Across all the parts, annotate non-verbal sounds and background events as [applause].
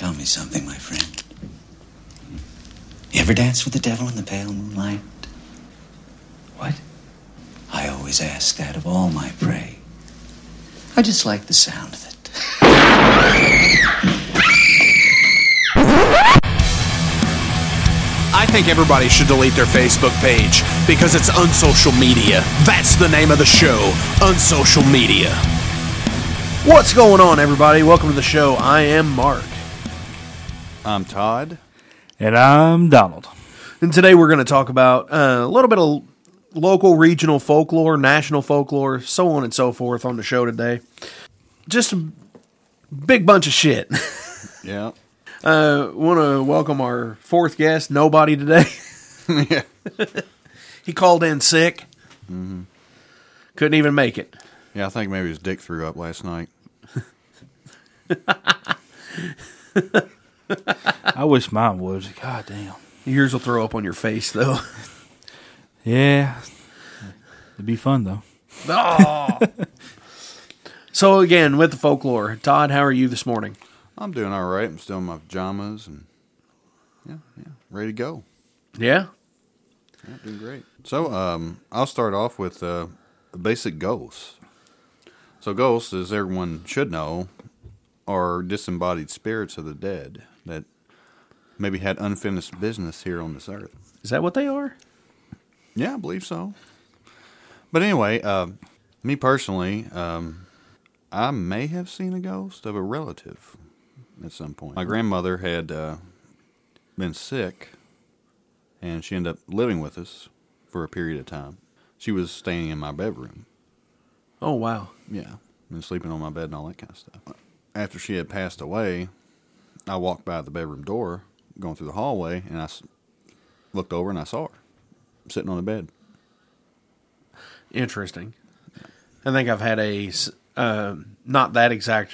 Tell me something, my friend. You ever dance with the devil in the pale moonlight? What? I always ask that of all my prey. I just like the sound of it. I think everybody should delete their Facebook page because it's unsocial media. That's the name of the show, Unsocial Media. What's going on, everybody? Welcome to the show. I am Mark. I'm Todd. And I'm Donald. And today we're going to talk about uh, a little bit of local, regional folklore, national folklore, so on and so forth on the show today. Just a big bunch of shit. [laughs] Yeah. Uh, Want to welcome our fourth guest, Nobody, today. [laughs] yeah. he called in sick. Couldn't even make it. Yeah, I think maybe his dick threw up last night. [laughs] I wish mine would. God damn. Yours will throw up on your face, though. Yeah. It'd be fun though. Oh. [laughs] so again, with the folklore, Todd, how are you this morning? I'm doing all right. I'm still in my pajamas and yeah, yeah, ready to go. Yeah. Yeah, doing great. So, um, I'll start off with uh, the basic ghosts. So, ghosts, as everyone should know, are disembodied spirits of the dead that maybe had unfinished business here on this earth. Is that what they are? Yeah, I believe so. But anyway, uh, me personally, um, I may have seen a ghost of a relative at some point. My grandmother had uh, been sick, and she ended up living with us for a period of time. She was staying in my bedroom. Oh wow. Yeah, and sleeping on my bed and all that kind of stuff. After she had passed away, I walked by the bedroom door, going through the hallway, and I looked over and I saw her sitting on the bed. Interesting. I think I've had a uh, not that exact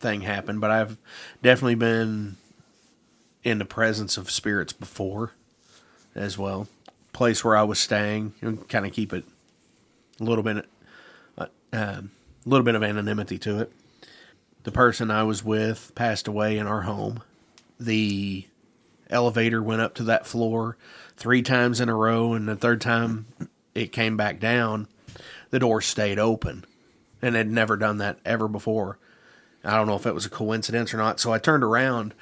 thing happen, but I've definitely been in the presence of spirits before as well. Place where I was staying, and kind of keep it a little bit, uh, a little bit of anonymity to it. The person I was with passed away in our home. The elevator went up to that floor three times in a row, and the third time it came back down, the door stayed open, and had never done that ever before. I don't know if it was a coincidence or not. So I turned around.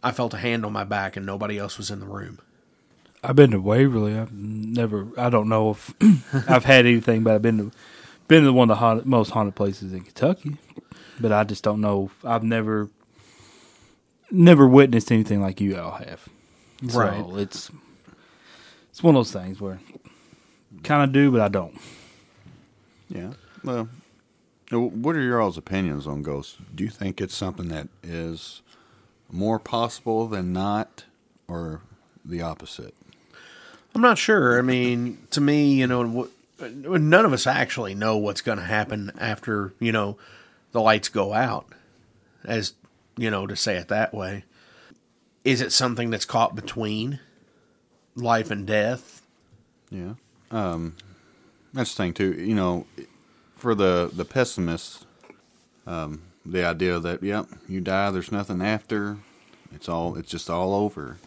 I felt a hand on my back, and nobody else was in the room. I've been to Waverly. I've never. I don't know if [clears throat] I've had anything, but I've been to been to one of the haunted, most haunted places in Kentucky. But I just don't know. I've never never witnessed anything like you all have. So Right. it's it's one of those things where kind of do, but I don't. Yeah. Well, what are your all's opinions on ghosts? Do you think it's something that is more possible than not, or the opposite? I'm not sure. I mean, to me, you know, what- none of us actually know what's going to happen after you know the lights go out. As you know, to say it that way, is it something that's caught between life and death? Yeah. Um, that's the thing too. You know, for the the pessimists, um, the idea that yep, you die, there's nothing after. It's all. It's just all over.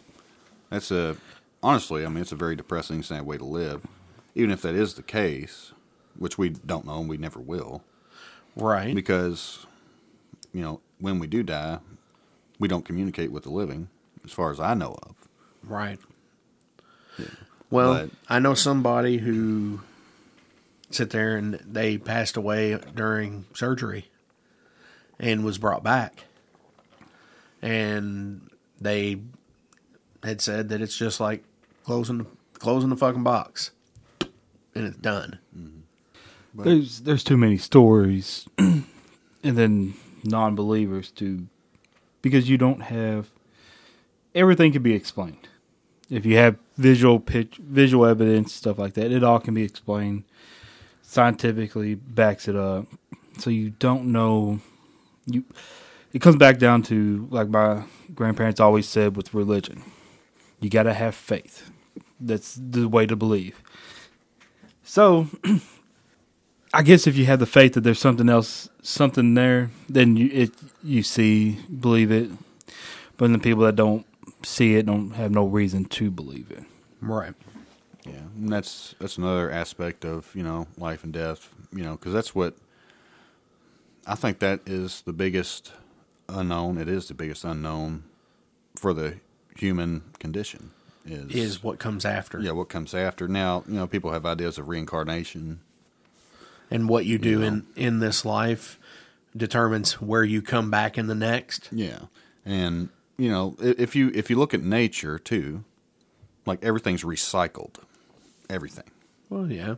That's a honestly. I mean, it's a very depressing, sad way to live. Even if that is the case, which we don't know and we never will, Right. because you know when we do die, we don't communicate with the living, as far as I know of. Right. Well, But- I know somebody who sit there and they passed away during surgery and was brought back. And they had said that it's just like closing closing the fucking box and it's done. There's there's too many stories, [clears throat] and then non-believers to because you don't have everything can be explained. If you have visual pitch, visual evidence, stuff like that, it all can be explained scientifically. Backs it up, so you don't know. You it comes back down to like my grandparents always said with religion, you got to have faith. That's the way to believe. So [clears throat] I guess if you have the faith that there's something else, something there, then you it you see, believe it. But the people that don't see it don't have no reason to believe it. Right. Yeah, and that's that's another aspect of you know life and death. You know, because that's what I think that is the biggest unknown. It is the biggest unknown for the human condition. Is Is what comes after. yeah what comes after. Now you know people have ideas of reincarnation. And what you do Yeah. in, in this life determines where you come back in the next. Yeah, and you know if you if you look at nature too, like everything's recycled, everything. Well, yeah.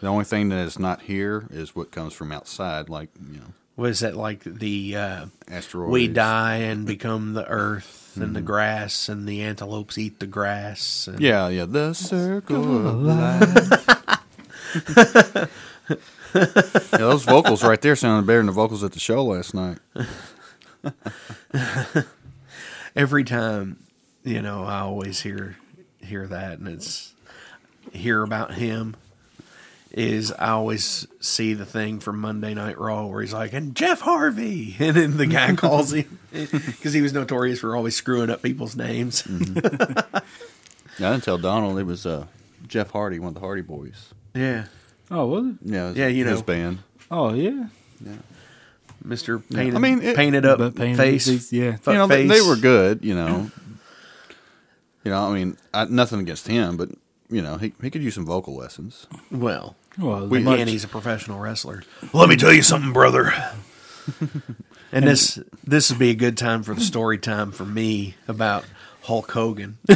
The only thing that is not here is what comes from outside, like you know Was that like the uh, asteroids. we die and become the earth and the grass and the antelopes eat the grass? And Yeah, yeah. The circle of [laughs] life. yeah, those vocals right there sounded better than the vocals at the show last night. [laughs] every time, you know, I always hear hear that, and it's hear about him. Is I always see the thing from Monday Night Raw where he's like, and Jeff Harvey, [laughs] and then the guy calls him [laughs] because he was notorious for always screwing up people's names. Yeah, I didn't tell Donald it was uh, Jeff Hardy, one of the Hardy Boys. Yeah, Oh, was it? Yeah, it was Yeah, you his know. band. Oh, yeah. Yeah. Mister Yeah, painted, I mean, it- painted up But painted face, face, yeah. you know, they, they were good. You know, you know. I mean, I, nothing against him, but you know, he he could use some vocal lessons. Well, Well, We- much- again, he's a professional wrestler. Let me tell you something, brother. [laughs] and this this would be a good time for the story time for me about Hulk Hogan. [laughs]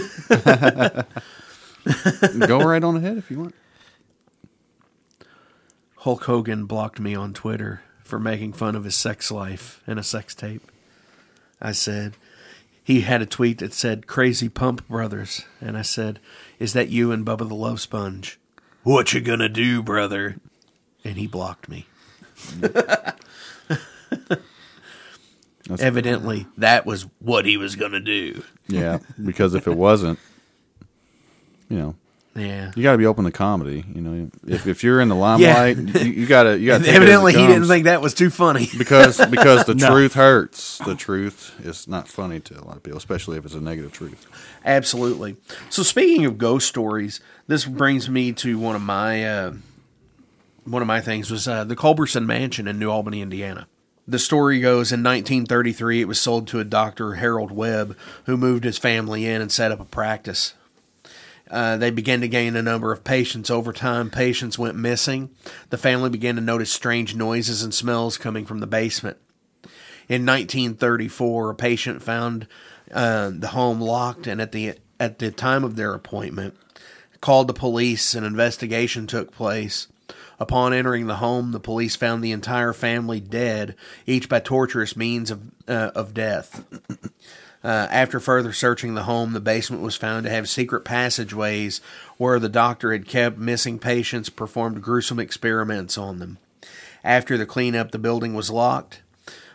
Go right on ahead if you want. Hulk Hogan blocked me on Twitter for making fun of his sex life in a sex tape. I said he had a tweet that said "Crazy Pump Brothers," and I said, "Is that you and Bubba the Love Sponge? What you gonna do, brother?" And he blocked me. Evidently, that was what he was gonna do. Yeah, because if it wasn't, you know, Yeah. you got to be open to comedy. You know, if if you're in the [laughs] limelight, you, you gotta you gotta. [laughs] Evidently, he didn't think that was too funny. [laughs] because because the No. truth hurts. The truth is not funny to a lot of people, especially if it's a negative truth. Absolutely. So speaking of ghost stories, this brings me to one of my uh, one of my things was uh, the Culbertson Mansion in New Albany, Indiana. The story goes in 1933 it was sold to a Dr. Harold Webb who moved his family in and set up a practice. Uh, they began to gain a number of patients. Over time, patients went missing. The family began to notice strange noises and smells coming from the basement. In 1934, a patient found uh, the home locked, and at the at the time of their appointment, called the police. An investigation took place. Upon entering the home, the police found the entire family dead, each by torturous means of uh, of death. Uh, after further searching the home, the basement was found to have secret passageways where the doctor had kept missing patients, performed gruesome experiments on them. After the cleanup, the building was locked,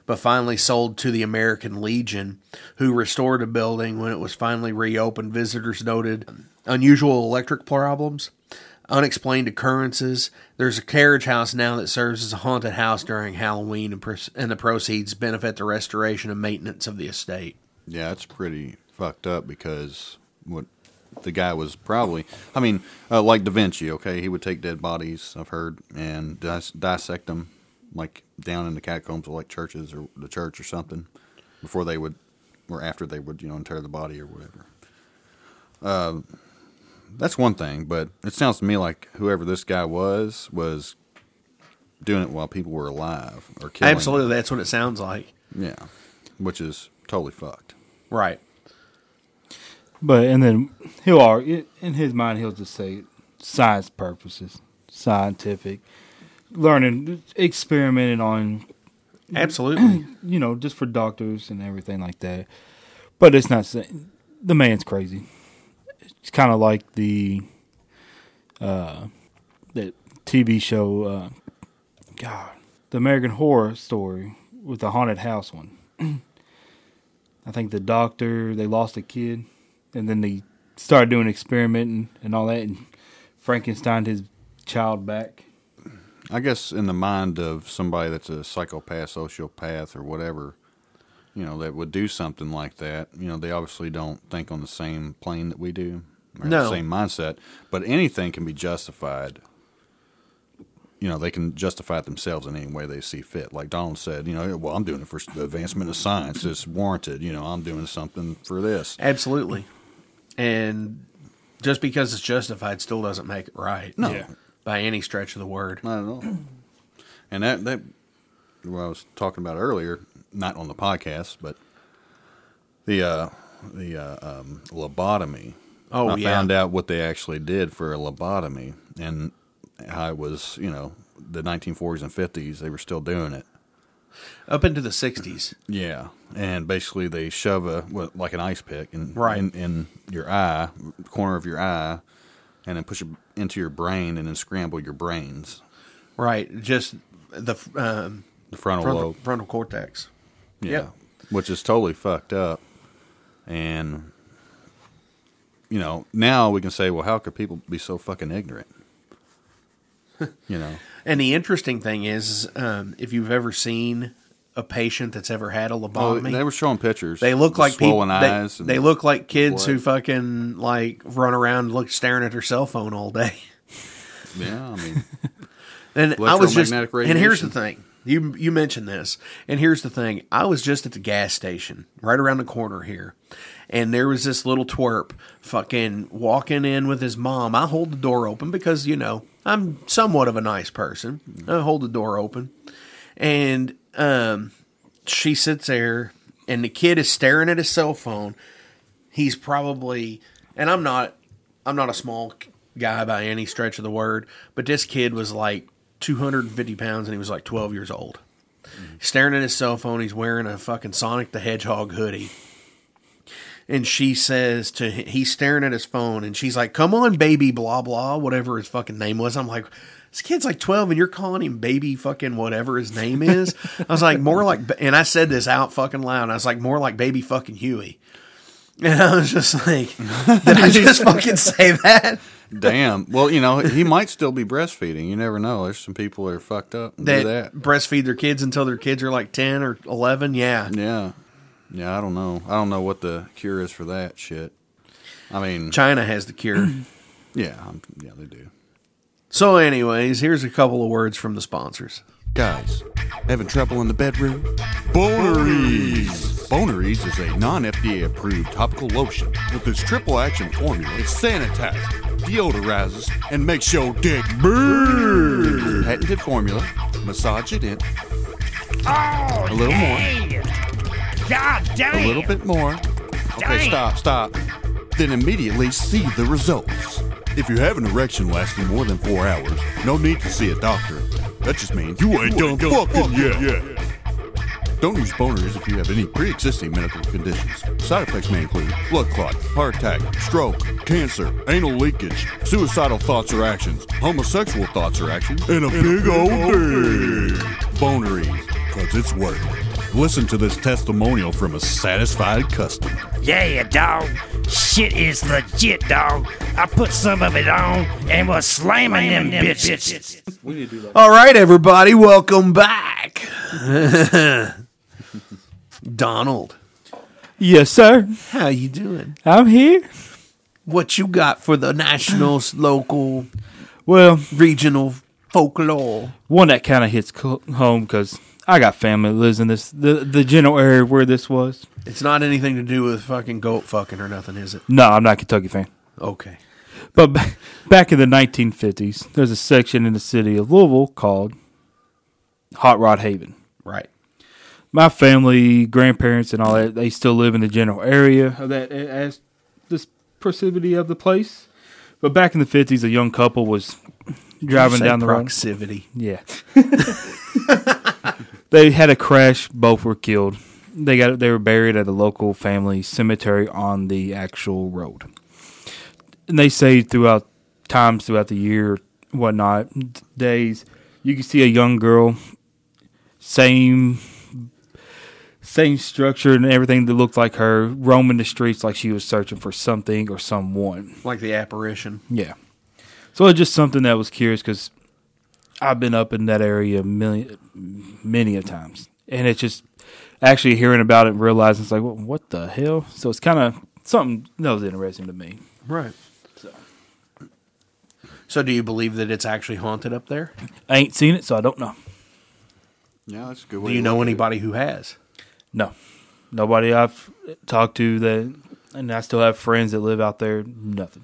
but finally sold to the American Legion, who restored the building when it was finally reopened. Visitors noted unusual electric problems, unexplained occurrences. There's a carriage house now that serves as a haunted house during Halloween, and, and the proceeds benefit the restoration and maintenance of the estate. Yeah, it's pretty fucked up because what the guy was probably. I mean, uh, like Da Vinci. Okay, he would take dead bodies. I've heard and dis- dissect them like down in the catacombs of like churches or the church or something before they would or after they would you know inter the body or whatever. Um, that's one thing, but it sounds to me like whoever this guy was was doing it while people were alive or killing. them. Absolutely, that's what it sounds like. Yeah, which is totally fucked. Right. But and then he'll argue in his mind he'll just say science purposes, scientific, learning, experimenting on Absolutely. [clears throat] you know just for doctors and everything like that. But it's not saying the man's crazy. It's kind of like the uh that TV show uh God, the American Horror Story with the haunted house one. [clears throat] I think the doctor they lost a kid, and then they started doing experimenting and all that, and Frankenstein his child back. I guess in the mind of somebody that's a psychopath, sociopath, or whatever, you know, that would do something like that, you know, they obviously don't think on the same plane that we do, or No. the same mindset. But anything can be justified. You know, they can justify it themselves in any way they see fit. Like Donald said, you know, well, I'm doing it for the advancement of science. It's warranted. You know, I'm doing something for this. Absolutely. And just because it's justified still doesn't make it right. No. Yeah. By any stretch of the word. Not at all. And that that what I was talking about earlier, not on the podcast, but the uh, the uh, um, lobotomy. Oh, I yeah. found out what they actually did for a lobotomy and how it was. You know, the 1940s and 50s, they were still doing it. Up into the 60s. Yeah, and basically they shove a like an ice pick in, Right. in in your eye, corner of your eye, and then push it into your brain and then scramble your brains, Right. Just the um, the frontal frontal, lobe. frontal cortex. Yeah. Yep. Which is totally fucked up. And, you know, now we can say, well, how could people be so fucking ignorant? [laughs] you know, And the interesting thing is, um, if you've ever seen a patient that's ever had a oh, lobotomy, they were showing pictures. They look like people. swollen They, eyes. and they look like kids who fucking like run around look staring at their cell phone all day. [laughs] Yeah, I mean, [laughs] And I was just. Electromagnetic And here's the thing. You you mentioned this, and here's the thing. I was just at the gas station right around the corner here, and there was this little twerp fucking walking in with his mom. I hold the door open because you know I'm somewhat of a nice person. I hold the door open, and um, she sits there, and the kid is staring at his cell phone. He's probably, and I'm not, I'm not a small guy by any stretch of the word, but this kid was like 250 pounds and he was like 12 years old. Staring at his cell phone, he's wearing a fucking Sonic the Hedgehog hoodie. And she says to him, he's staring at his phone, and she's like, "Come on, baby, blah blah, whatever his fucking name was." I'm like, "This kid's like 12, and you're calling him baby, fucking whatever his name is." I was like, "More like," and I said this out fucking loud. I was like, "More like baby fucking Huey." [laughs] And I was just like, "Did I just [laughs] fucking say that?" damn. Well, you know, he might still be breastfeeding. You never know. There's some people that are fucked up that, that. breastfeed their kids until their kids are like 10 or 11 yeah Yeah. Yeah, I don't know. I don't know what the cure is for that shit. I mean, china has the cure [clears throat] yeah, I'm, yeah, they do. so anyways here's a couple of words from the sponsors Guys, having trouble in the bedroom? Boneries! Boneries is a non FDA approved topical lotion. With its triple action formula, it sanitizes, deodorizes, and makes your dick burn. Patented formula, massage it in. Oh, A little more. God damn. A little bit more. Okay, stop, stop. Then immediately see the results. If you have an erection lasting more than four hours, no need to see a doctor. That just means you ain't done fucking yet. Don't use boners if you have any pre-existing medical conditions. Side effects may include blood clot, heart attack, stroke, cancer, anal leakage, suicidal thoughts or actions, homosexual thoughts or actions, and a big old dick. Boneries, cause it's worth it. Listen to this testimonial from a satisfied customer. Yeah, dog. Shit is legit, dog. I put some of it on and was slamming them bitches. We need to do that. all right everybody welcome back [laughs] donald Yes, sir. how you doing I'm here. what you got for the national [clears throat] local Well, regional folklore one that kind of hits co- home because I got family that lives in this the the general area where this was. it's not anything to do with fucking goat fucking or nothing is it No, I'm not a Kentucky fan. okay But ba- back in the 1950s, there's a section in the city of Louisville called Hot Rod Haven. right My family, grandparents, and all that, they still live in the general area of that as this proximity of the place. But back in the 50s, a young couple was driving down the road. proximity Yeah. [laughs] they had a crash. Both were killed. They got they were buried at a local family cemetery on the actual road. And they say throughout times throughout the year, whatnot, days, you can see a young girl, same same structure and everything that looked like her, roaming the streets like she was searching for something or someone. like the apparition Yeah. So it's just something that was curious because I've been up in that area million, many a times, and it's just actually hearing about it and realizing it's like, well, what the hell? So it's kind of something that was interesting to me. Right. So So, do you believe that it's actually haunted up there? I ain't seen it, so I don't know. Yeah, that's a good way. Do you know look at it. anybody who has? No, nobody I've talked to that, and I still have friends that live out there. Nothing.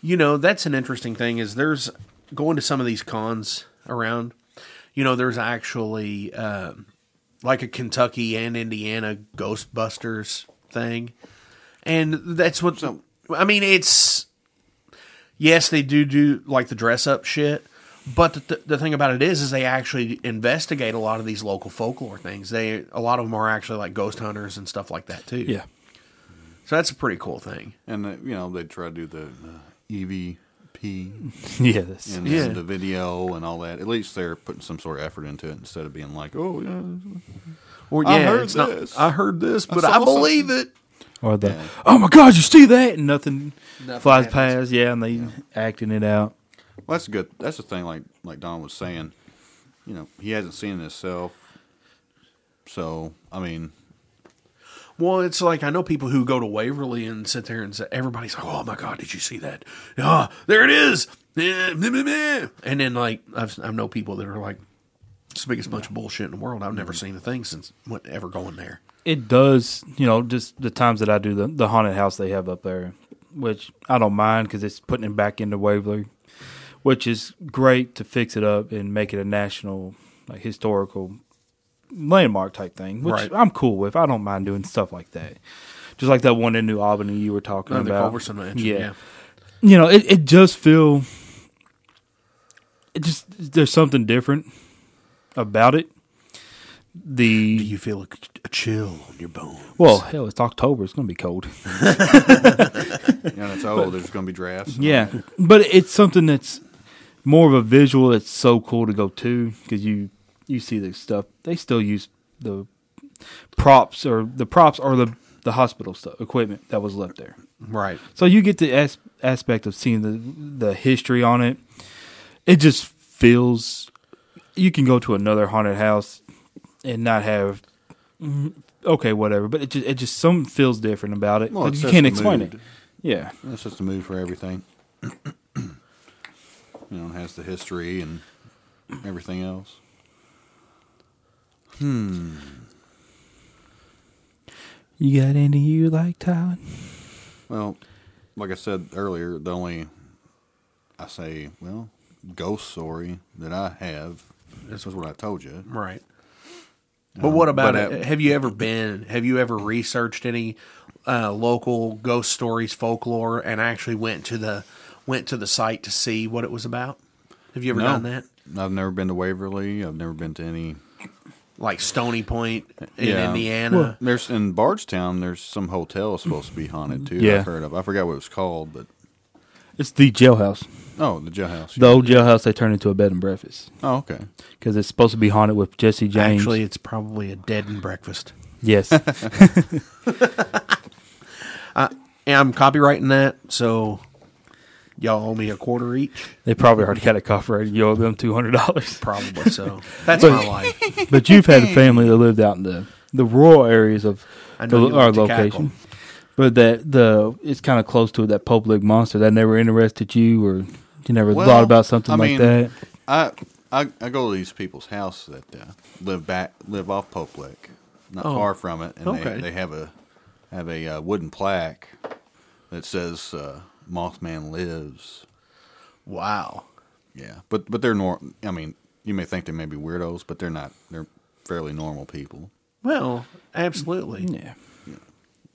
You know, that's an interesting thing. Is there's going to some of these cons around. You know, there's actually um, like a Kentucky and Indiana Ghostbusters thing, and that's what. I mean, it's yes, they do do like the dress up shit, but the, the, the thing about it is, is they actually investigate a lot of these local folklore things. They a lot of them are actually like ghost hunters and stuff like that too. Yeah, so that's a pretty cool thing. And uh, you know they try to do the uh, EVP [laughs] yeah, that's, and Yeah. the video and all that. At least they're putting some sort of effort into it instead of being like, "Oh yeah, Or I heard it's not- this. I heard this, but saw I, believe it. or the Yeah. oh my god, you see that? And nothing, Nothing flies happens. past. Yeah, and they acting it out. Well, that's good. That's the thing. Like like Don was saying, you know, he hasn't seen it himself. So I mean, Well, it's like I know people who go to Waverly and sit there and say, everybody's like, "Oh my god, did you see that? Ah, there it is!" Eh, meh, meh, meh." And then like I've I know people that are like, "It's the biggest bunch of bullshit in the world. I've never seen a thing since went ever going there." It does, you know, just the times that I do the the haunted house they have up there, which I don't mind because it's putting it back into Waverly, which is great to fix it up and make it a national like historical landmark type thing, which Right. I'm cool with. I don't mind doing stuff like that. Just like that one in New Albany you were talking Uh, the about. Culbertson Mansion, yeah. yeah. You know, it it just feel it just there's something different about it. The Do you feel a, a chill on your bones? well, hell, it's October. It's gonna be cold. [laughs] you know, it's oh, there's going to be drafts. Yeah, but it's something that's more of a visual. It's so cool to go to because you you see the stuff. They still use the props or the props or the the hospital stuff equipment that was left there. Right. So you get the as- aspect of seeing the the history on it. It just feels you can go to another haunted house and not have mm, okay whatever, but it just it just something feels different about it. Well, you can't explain mood. it. Yeah. That's just a mood for everything. [clears throat] you know, it has the history and everything else. You got any you like, Tyler? Well, like I said earlier, the only I say, well, ghost story that I have. This was what I told you. Right. But what about but, uh, it? Have you ever been? Have you ever researched any uh, local ghost stories, folklore, and actually went to the went to the site to see what it was about? Have you ever No. done that? I've never been to Waverly. I've never been to any. Like Stony Point in Yeah. Indiana. There's in Bardstown. There's some hotel supposed to be haunted too. Yeah. I've heard of. I forgot what it was called, but It's the jailhouse. oh, the jailhouse. The old jailhouse they turned into a bed and breakfast Oh, okay. because it's supposed to be haunted with Jesse James. Actually, it's probably a dead and breakfast. yes. [laughs] Uh, and I'm copywriting that, so y'all owe me a quarter each. they probably already got a copyright. You owe them two hundred dollars. Probably so. [laughs] That's But- my life. But you've had a family that lived out in the the rural areas of the, our location. cackle. But that the it's kind of close to that Pope Lick Monster that never interested you, or you never Well, thought about something I like mean, that. I, I I go to these people's house that uh, live back live off Pope Lick, not Oh, far from it, and okay. they, they have a have a uh, wooden plaque that says uh, Mothman lives. Wow. Yeah, but but they're nor. I mean, you may think they may be weirdos, but they're not. They're fairly normal people. Well, absolutely. Yeah.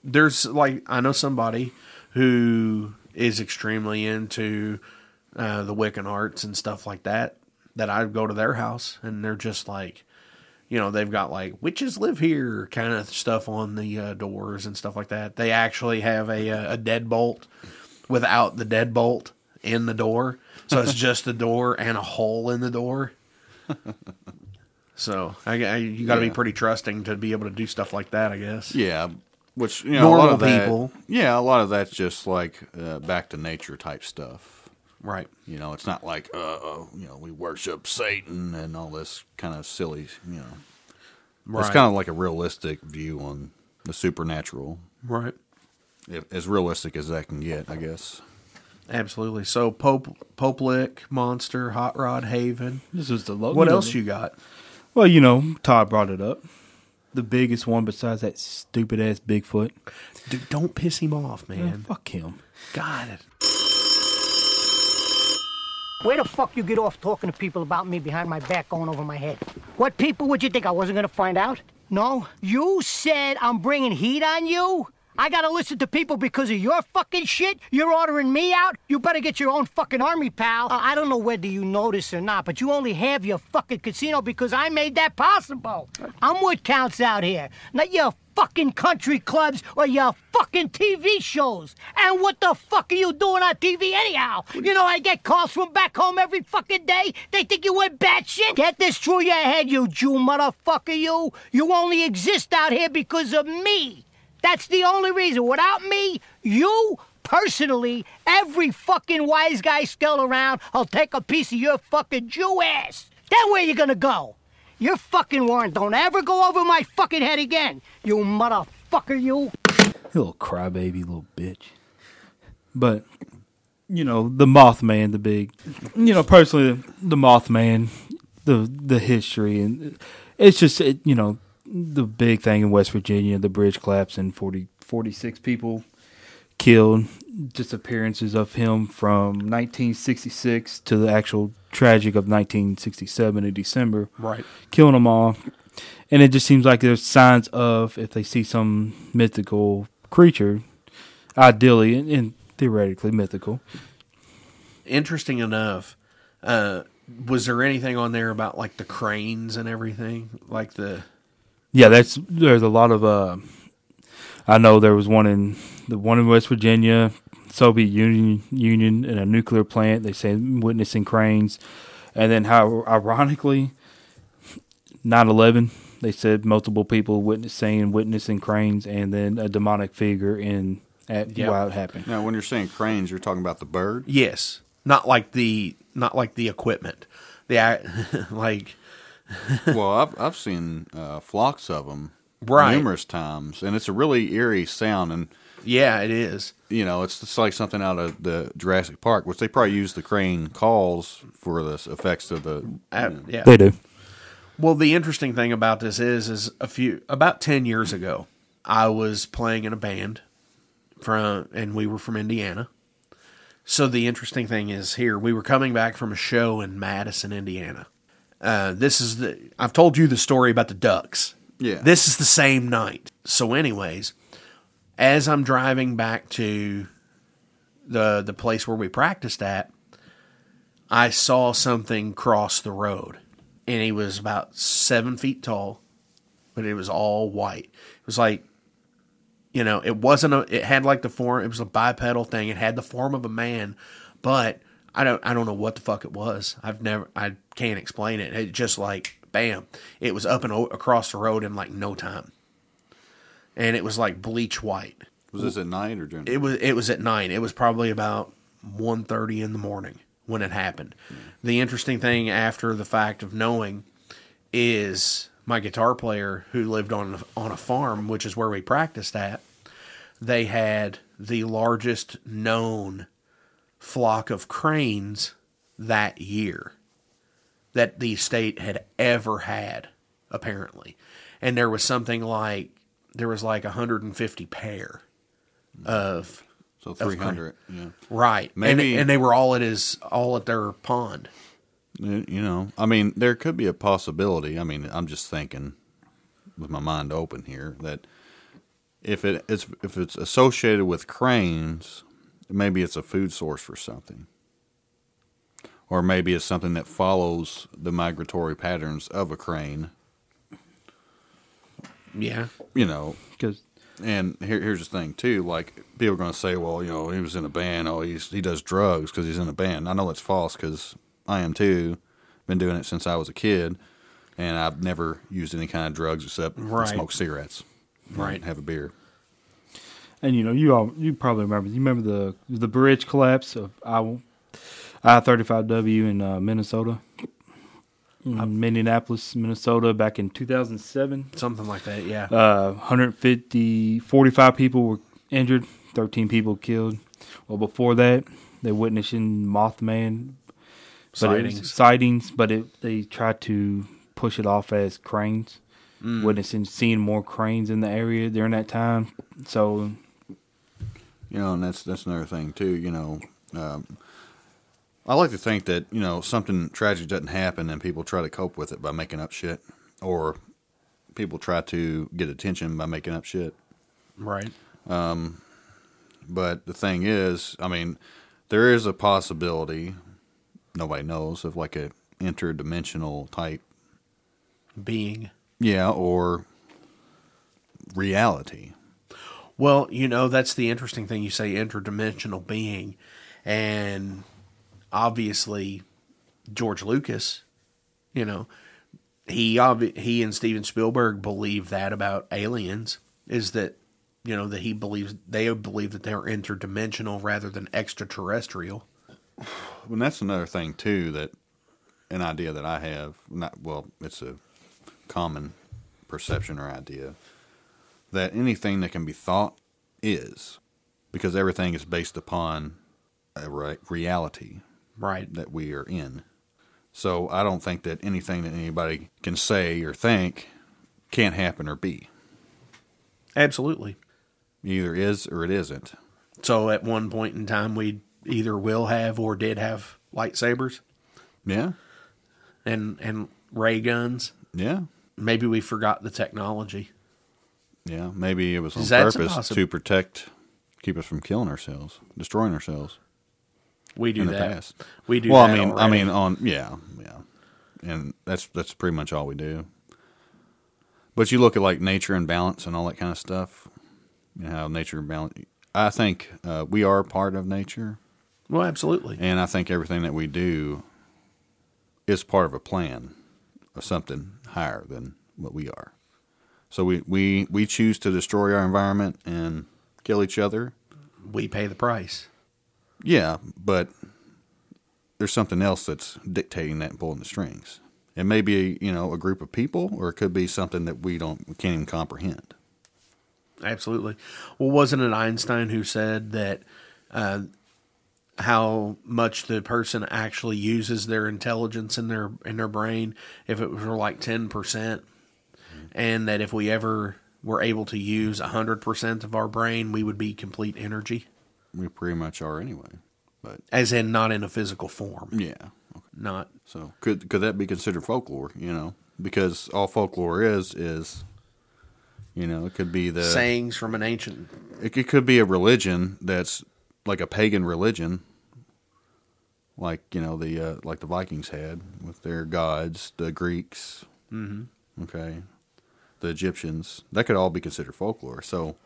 there's like I know somebody who is extremely into uh, the Wiccan arts and stuff like that. That I go to their house and they're just like, you know, they've got like witches live here kind of stuff on the uh, doors and stuff like that. They actually have a uh, a deadbolt without the deadbolt in the door, so it's [laughs] just the door and a hole in the door. So I, I, you got to be pretty trusting to be able to do stuff like that, I guess. Yeah, which you know, a lot Normal of that- people. Yeah, a lot of that's just like uh, back to nature type stuff. Right. You know, it's not like uh, uh, you know we worship Satan and all this kind of silly. You know, It's kind of like a realistic view on the supernatural, Right. If, as realistic as that can get, I guess. Absolutely. So Pope Popelick, Monster, Hot Rod Haven. This is the low. What else the- you got? Well, you know, Todd brought it up. The biggest one besides that stupid ass Bigfoot. Dude, don't piss him off, Man, man. fuck him. Got it. Where the fuck you get off talking to people about me behind my back going over my head? What people would you think I wasn't gonna find out? No? You said I'm bringing heat on you? I gotta listen to people because of your fucking shit? You're ordering me out? You better get your own fucking army, pal. Uh, I don't know whether you notice or not, but you only have your fucking casino because I made that possible. I'm what counts out here, not your fucking country clubs or your fucking TV shows. And what the fuck are you doing on TV anyhow? You know, I get calls from back home every fucking day. They think you went batshit. Get this through your head, you Jew motherfucker, you. You only exist out here because of me. That's the only reason. Without me, you personally, every fucking wise guy still around, I'll take a piece of your fucking Jew ass. Then where you gonna go? Your fucking warrant don't ever go over my fucking head again. You motherfucker, you. little crybaby, little bitch. But you know, the Mothman, the big, you know, personally, the Mothman, the the history, and it's just it, you know the big thing in West Virginia, the bridge collapse and 40, 46 people killed, disappearances of him from 1966 to the actual tragic of 1967 in December Right. killing them all. And it just seems like there's signs of if they see some mythical creature, ideally and, and theoretically mythical. Interesting enough, uh, was there anything on there about like the cranes and everything? Like the Yeah, that's there's a lot of. Uh, I know there was one in the one in West Virginia, Soviet Union Union in a nuclear plant. They say witnessing cranes, and then how ironically, 9-11, They said multiple people witnessing witnessing cranes, and then a demonic figure in at Yep. while it happened. Now, when you're saying cranes, you're talking about the bird. yes, not like the not like the equipment. The [laughs] like [laughs] well, I've I've seen uh, flocks of them Right. numerous times, and it's a really eerie sound. And yeah, it is. you know, it's just like something out of the Jurassic Park, which they probably use the crane calls for the effects of the. Uh, yeah. They do. Well, the interesting thing about this is, is a few about ten years ago, I was playing in a band from, and we were from Indiana. So the interesting thing is here we were coming back from a show in Madison, Indiana. Uh, this is the I've told you the story about the ducks. Yeah. This is the same night. So, anyways, as I'm driving back to the the place where we practiced at, I saw something cross the road, and he was about seven feet tall, but it was all white. It was like, you know, it wasn't a. It had like the form. It was a bipedal thing. It had the form of a man, but I don't. I don't know what the fuck it was. I've never. I can't explain it. It just like bam. It was up and o- across the road in like no time, and it was like bleach white. Was this at night or during? It was it was at nine. It was probably about 1.30 in the morning when it happened. Mm. The interesting thing after the fact of knowing is my guitar player who lived on on a farm, which is where we practiced at. They had the largest known flock of cranes that year that the state had ever had, apparently. And there was something like there was like 150 pair of so three hundred. Yeah. right, Maybe- and, and they were all at his all at their pond. You you know, I mean, there could be a possibility. I mean, I'm just thinking with my mind open here that if it is if it's associated with cranes, maybe it's a food source for something, or maybe it's something that follows the migratory patterns of a crane. Yeah, You know, Because and here, here's the thing too. Like people are going to say, well, you know, he was in a band. Oh, he's he does drugs because he's in a band. I know that's false because I am too. Been doing it since I was a kid, and I've never used any kind of drugs except Right. smoke cigarettes, Right. and have a beer. and you know you all you probably remember you remember the the bridge collapse of I I thirty five W in uh, Minnesota. in Minneapolis, Minnesota, back in 2007. Something like that, yeah. Uh, 150, 45 people were injured, 13 people killed. Well, before that, they're witnessing Mothman but it Sightings. sightings, but it, they tried to push it off as cranes. Witnessing, seeing more cranes in the area during that time. So, You know, and that's that's another thing too. You know, um, I like to think that you know something tragic doesn't happen and people try to cope with it by making up shit, or people try to get attention by making up shit. right. Um, But the thing is, I mean, there is a possibility. Nobody knows of like a interdimensional type, Being. yeah, or reality. Well, you know, that's the interesting thing. You say interdimensional being. And obviously, George Lucas, you know, he obvi- he and Steven Spielberg believe that about aliens is that you know that he believes they believe that they're interdimensional rather than extraterrestrial. And that's another thing too that an idea that I have. Not well, it's a common perception or idea that anything that can be thought is because everything is based upon a re- reality Right. that we are in. So I don't think that anything that anybody can say or think can't happen or be. Absolutely. Either is or it isn't. So at one point in time we either will have or did have lightsabers Yeah, and and ray guns. yeah, Maybe we forgot the technology. yeah. Maybe it was on purpose to protect, keep us from killing ourselves, destroying ourselves. We do in the that. past. We do. well, I mean, I mean, on yeah, yeah, and that's that's pretty much all we do. But you look at like nature and balance and all that kind of stuff. You know how nature and balance. I think uh, we are part of nature, well, absolutely. and I think everything that we do is part of a plan of something higher than what we are. So we we we choose to destroy our environment and kill each other. We pay the price. Yeah, but there's something else that's dictating that and pulling the strings. It may be, you know, a group of people, or it could be something that we don't, we can't even comprehend. Absolutely. Well, wasn't it Einstein who said that uh, how much the person actually uses their intelligence in their in their brain? If it were like ten percent, and that if we ever were able to use hundred percent of our brain, we would be complete energy, We pretty much are anyway. But as in not in a physical form, yeah, not so could could that be considered folklore? You know, because all folklore is is, you know, it could be the sayings from an ancient. it, it could be a religion that's like a pagan religion, like you know the uh, like the Vikings had with their gods, the Greeks, mm-hmm. okay, the Egyptians. That could all be considered folklore. So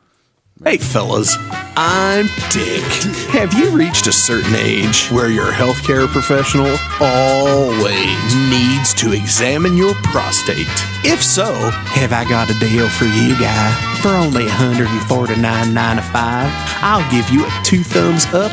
Hey, fellas, I'm Dick. Have you reached a certain age where your healthcare professional always needs to examine your prostate? If so, have I got a deal for you, guy? For only $149.95, I'll give you a two thumbs up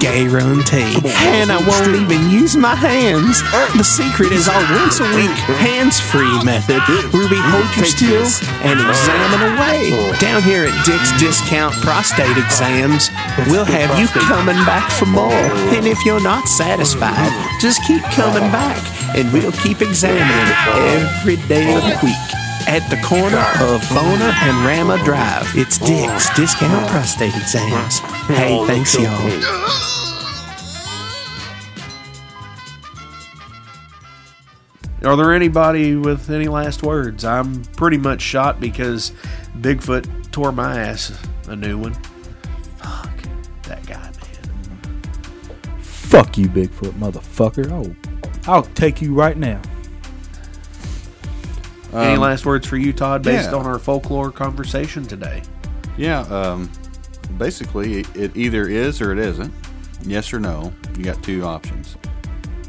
guarantee. And I won't even use my hands. The secret is our once a week hands free method. Where we hold you still and examine away. Down here at Dick's Discount Prostate Exams, we'll have you coming back for more. And if you're not satisfied, just keep coming back and we'll keep examining every day of the week. At the corner of Bona and Rama Drive, it's Dick's Discount Prostate Exams. Hey, oh, thanks, y'all. Are there anybody with any last words? I'm pretty much shot because Bigfoot tore my ass a new one. Fuck that guy, man. fuck you, Bigfoot motherfucker. Oh, I'll take you right now. Any last words for you, Todd, based yeah. on our folklore conversation today? yeah, um, basically it, it either is or it isn't. Yes or no. You got two options,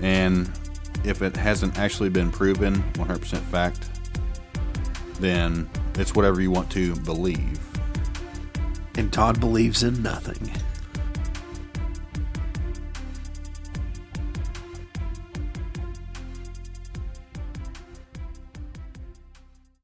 and if it hasn't actually been proven 100% fact, then it's whatever you want to believe. And Todd believes in nothing.